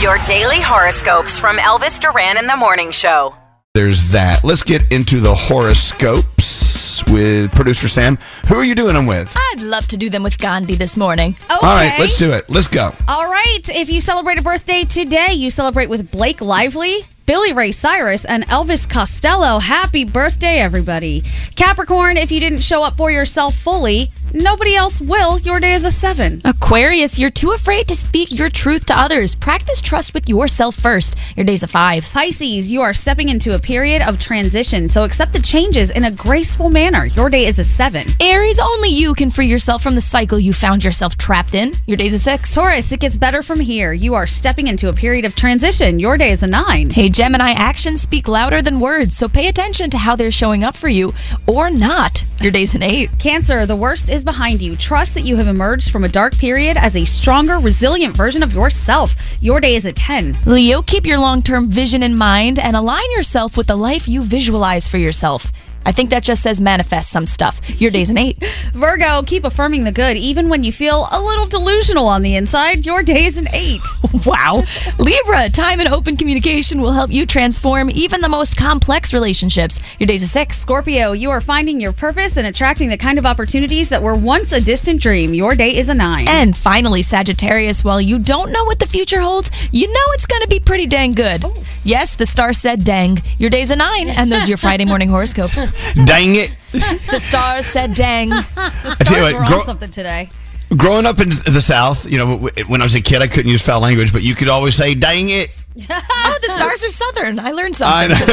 Your daily horoscopes from Elvis Duran in the Morning Show. There's that. Let's get into the horoscopes with producer Sam. Who are you doing them with? I'd love to do them with Gandhi this morning. Okay. All right, let's do it. Let's go. All right. If you celebrate a birthday today, you celebrate with Blake Lively, Billy Ray Cyrus, and Elvis Costello. Happy birthday, everybody. Capricorn, if you didn't show up for yourself fully, nobody else will. Your day is a seven. Aquarius, you're too afraid to speak your truth to others. Practice trust with yourself first. Your day's a five. Pisces, you are stepping into a period of transition, so accept the changes in a graceful manner. Your day is a seven. Aries, only you can free yourself from the cycle you found yourself trapped in. Your day's a six. Taurus, it gets better from here. You are stepping into a period of transition. Your day is a nine. Hey, Gemini, actions speak louder than words, so pay attention to how they're showing up for you or not. Your day's an eight. Cancer, the worst is behind you. Trust that you have emerged from a dark period as a stronger, resilient version of yourself. Your day is a 10. Leo, keep your long term vision in mind and align yourself with the life you visualize for yourself. I think that just says manifest some stuff. Your day's an eight. Virgo, keep affirming the good even when you feel a little delusional on the inside. Your day is an 8. Wow. Libra, time and open communication will help you transform even the most complex relationships. Your day's a six. Scorpio, you are finding your purpose and attracting the kind of opportunities that were once a distant dream. Your day is a 9. And finally, Sagittarius, while you don't know what the future holds, you know it's going to be pretty dang good. Oh. Yes, the star said dang. Your day's a nine, and those are your Friday morning horoscopes. Dang it. The stars said dang. the stars what, were grow- on something today. Growing up in the South, you know, when I was a kid, I couldn't use foul language, but you could always say, dang it. Oh, the stars are southern. I learned something.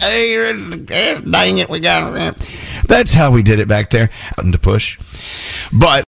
Hey, dang it, we got it. That's how we did it back there. Out in the push. But